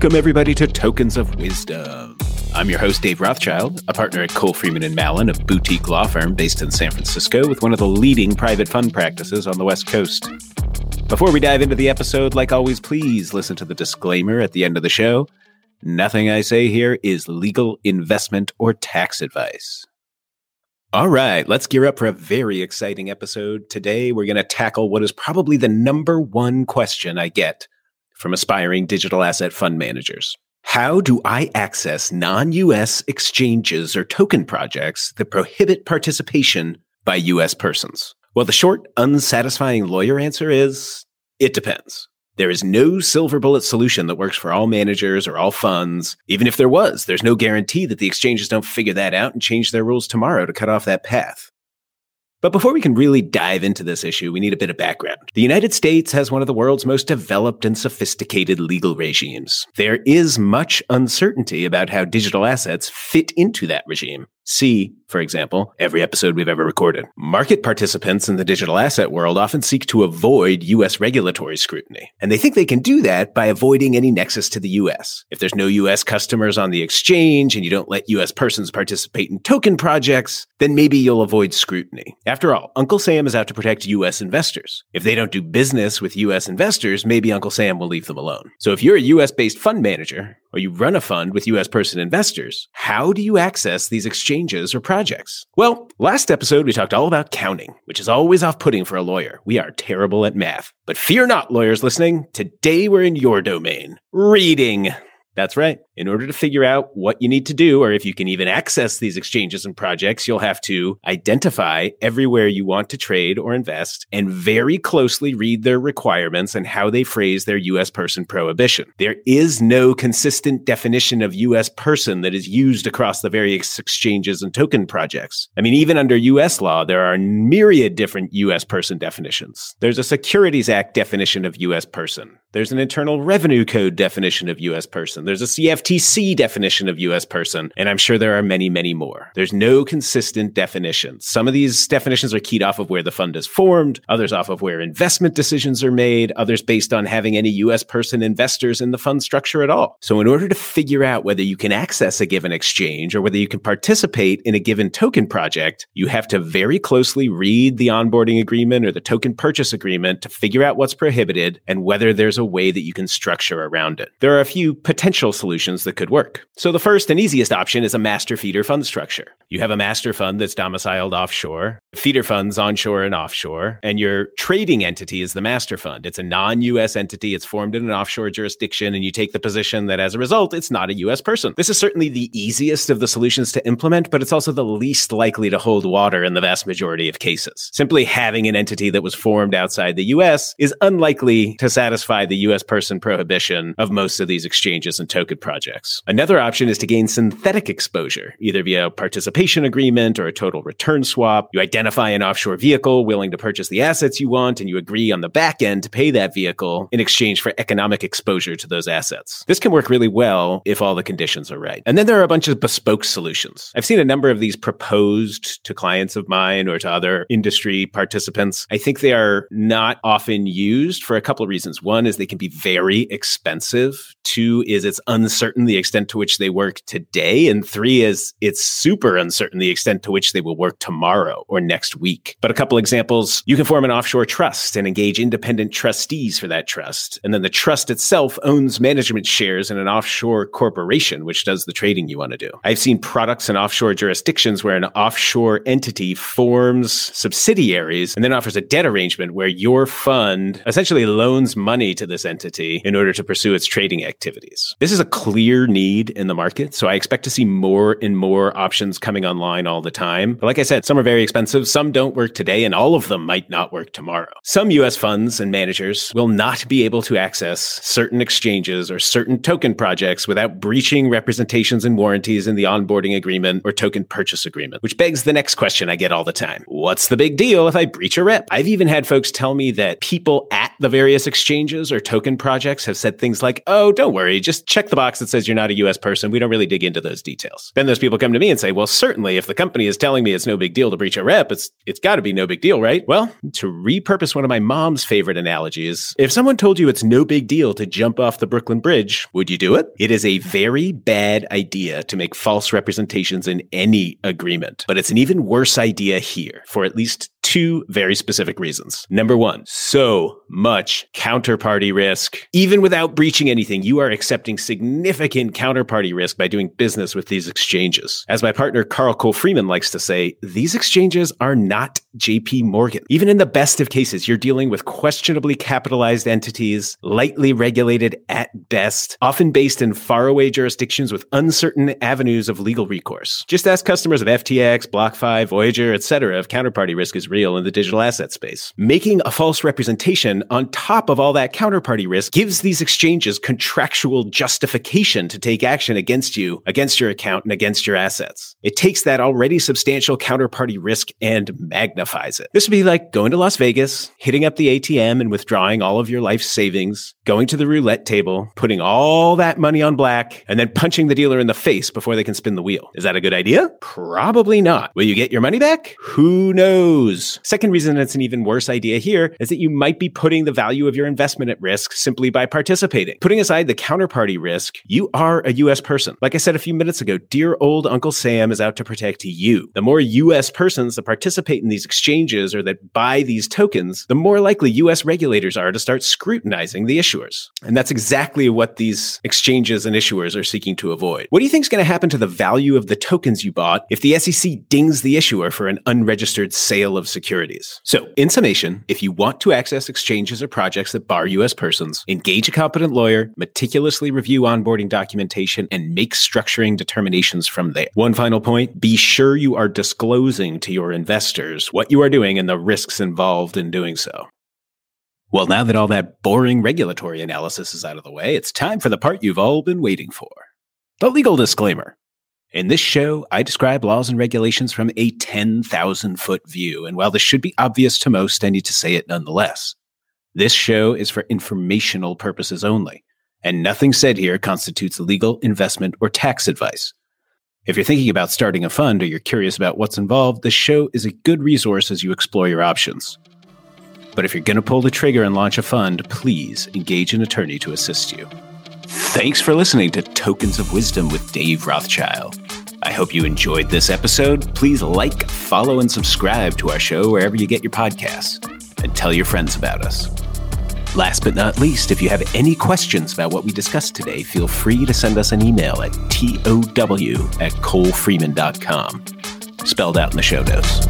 Welcome, everybody, to Tokens of Wisdom. I'm your host, Dave Rothschild, a partner at Cole Frieman and Mallon, a boutique law firm based in San Francisco with one of the leading private fund practices on the West Coast. Before we dive into the episode, like always, please listen to the disclaimer at the end of the show. Nothing I say here is legal investment or tax advice. All right, let's gear up for a very exciting episode. Today, we're going to tackle what is probably the number one question I get from aspiring digital asset fund managers. How do I access non US exchanges or token projects that prohibit participation by US persons? Well, the short, unsatisfying lawyer answer is it depends. There is no silver bullet solution that works for all managers or all funds. Even if there was, there's no guarantee that the exchanges don't figure that out and change their rules tomorrow to cut off that path. But before we can really dive into this issue, we need a bit of background. The United States has one of the world's most developed and sophisticated legal regimes. There is much uncertainty about how digital assets fit into that regime. See, for example, every episode we've ever recorded. Market participants in the digital asset world often seek to avoid US regulatory scrutiny. And they think they can do that by avoiding any nexus to the US. If there's no US customers on the exchange and you don't let US persons participate in token projects, then maybe you'll avoid scrutiny. After all, Uncle Sam is out to protect US investors. If they don't do business with US investors, maybe Uncle Sam will leave them alone. So if you're a US based fund manager, or you run a fund with US person investors, how do you access these exchanges or projects? Well, last episode we talked all about counting, which is always off putting for a lawyer. We are terrible at math. But fear not, lawyers listening. Today we're in your domain reading. That's right. In order to figure out what you need to do, or if you can even access these exchanges and projects, you'll have to identify everywhere you want to trade or invest and very closely read their requirements and how they phrase their U.S. person prohibition. There is no consistent definition of U.S. person that is used across the various exchanges and token projects. I mean, even under U.S. law, there are myriad different U.S. person definitions. There's a Securities Act definition of U.S. person. There's an Internal Revenue Code definition of U.S. person. There's a CFTC definition of U.S. person. And I'm sure there are many, many more. There's no consistent definition. Some of these definitions are keyed off of where the fund is formed, others off of where investment decisions are made, others based on having any U.S. person investors in the fund structure at all. So in order to figure out whether you can access a given exchange or whether you can participate in a given token project, you have to very closely read the onboarding agreement or the token purchase agreement to figure out what's prohibited and whether there's a way that you can structure around it. There are a few potential solutions that could work. So the first and easiest option is a master feeder fund structure. You have a master fund that's domiciled offshore, feeder funds onshore and offshore, and your trading entity is the master fund. It's a non-US entity, it's formed in an offshore jurisdiction and you take the position that as a result it's not a US person. This is certainly the easiest of the solutions to implement, but it's also the least likely to hold water in the vast majority of cases. Simply having an entity that was formed outside the US is unlikely to satisfy the US person prohibition of most of these exchanges and token projects. Another option is to gain synthetic exposure, either via a participation agreement or a total return swap. You identify an offshore vehicle willing to purchase the assets you want, and you agree on the back end to pay that vehicle in exchange for economic exposure to those assets. This can work really well if all the conditions are right. And then there are a bunch of bespoke solutions. I've seen a number of these proposed to clients of mine or to other industry participants. I think they are not often used for a couple of reasons. One is they can be very expensive. Two is it's uncertain the extent to which they work today. And three is it's super uncertain the extent to which they will work tomorrow or next week. But a couple examples you can form an offshore trust and engage independent trustees for that trust. And then the trust itself owns management shares in an offshore corporation, which does the trading you want to do. I've seen products in offshore jurisdictions where an offshore entity forms subsidiaries and then offers a debt arrangement where your fund essentially loans money to this entity in order to pursue its trading activities. This is a clear need in the market. So I expect to see more and more options coming online all the time. But like I said, some are very expensive, some don't work today, and all of them might not work tomorrow. Some US funds and managers will not be able to access certain exchanges or certain token projects without breaching representations and warranties in the onboarding agreement or token purchase agreement, which begs the next question I get all the time. What's the big deal if I breach a rep? I've even had folks tell me that people at the various exchanges or token projects have said things like, oh, don't worry, just check the box that says you're not a US person. We don't really dig into those details. Then those people come to me and say, well, certainly, if the company is telling me it's no big deal to breach a rep, it's it's got to be no big deal, right? Well, to repurpose one of my mom's favorite analogies, if someone told you it's no big deal to jump off the Brooklyn Bridge, would you do it? It is a very bad idea to make false representations in any agreement, but it's an even worse idea here for at least two very specific reasons. Number one, so much counterparty risk. Even without breaching anything, you are accepting significant counterparty risk by doing business with these exchanges. As my partner Karl Cole Frieman likes to say, these exchanges are not JP Morgan. Even in the best of cases, you're dealing with questionably capitalized entities, lightly regulated at best, often based in faraway jurisdictions with uncertain avenues of legal recourse. Just ask customers of FTX, BlockFi, Voyager, etc. if counterparty risk is real in the digital asset space. Making a false representation on top of all that counterparty risk gives these exchanges contractual justification to take action against you, against your account, and against your assets. It takes that already substantial counterparty risk and magnifies it. This would be like going to Las Vegas, hitting up the ATM and withdrawing all of your life savings, going to the roulette table, putting all that money on black, and then punching the dealer in the face before they can spin the wheel. Is that a good idea? Probably not. Will you get your money back? Who knows? Second reason it's an even worse idea here is that you might be putting the value of your investment at risk simply by participating. Putting aside the counterparty risk, you are a US person. Like I said a few minutes ago, dear old Uncle Sam is out to protect you. The more US persons that participate in these exchanges or that buy these tokens, the more likely US regulators are to start scrutinizing the issuers. And that's exactly what these exchanges and issuers are seeking to avoid. What do you think is going to happen to the value of the tokens you bought if the SEC dings the issuer for an unregistered sale of securities? So, in summation, if you want to access exchanges or projects that bar US persons, engage a competent lawyer, meticulously review onboarding documentation, and make structuring determinations from there. One final point be sure you are disclosing to your investors what you are doing and the risks involved in doing so. Well, now that all that boring regulatory analysis is out of the way, it's time for the part you've all been waiting for the legal disclaimer. In this show, I describe laws and regulations from a 10,000 foot view, and while this should be obvious to most, I need to say it nonetheless. This show is for informational purposes only, and nothing said here constitutes legal, investment, or tax advice. If you're thinking about starting a fund or you're curious about what's involved, this show is a good resource as you explore your options. But if you're going to pull the trigger and launch a fund, please engage an attorney to assist you. Thanks for listening to Tokens of Wisdom with Dave Rothschild. I hope you enjoyed this episode. Please like, follow, and subscribe to our show wherever you get your podcasts, and tell your friends about us. Last but not least, if you have any questions about what we discussed today, feel free to send us an email at tow at colefrieman.com, spelled out in the show notes.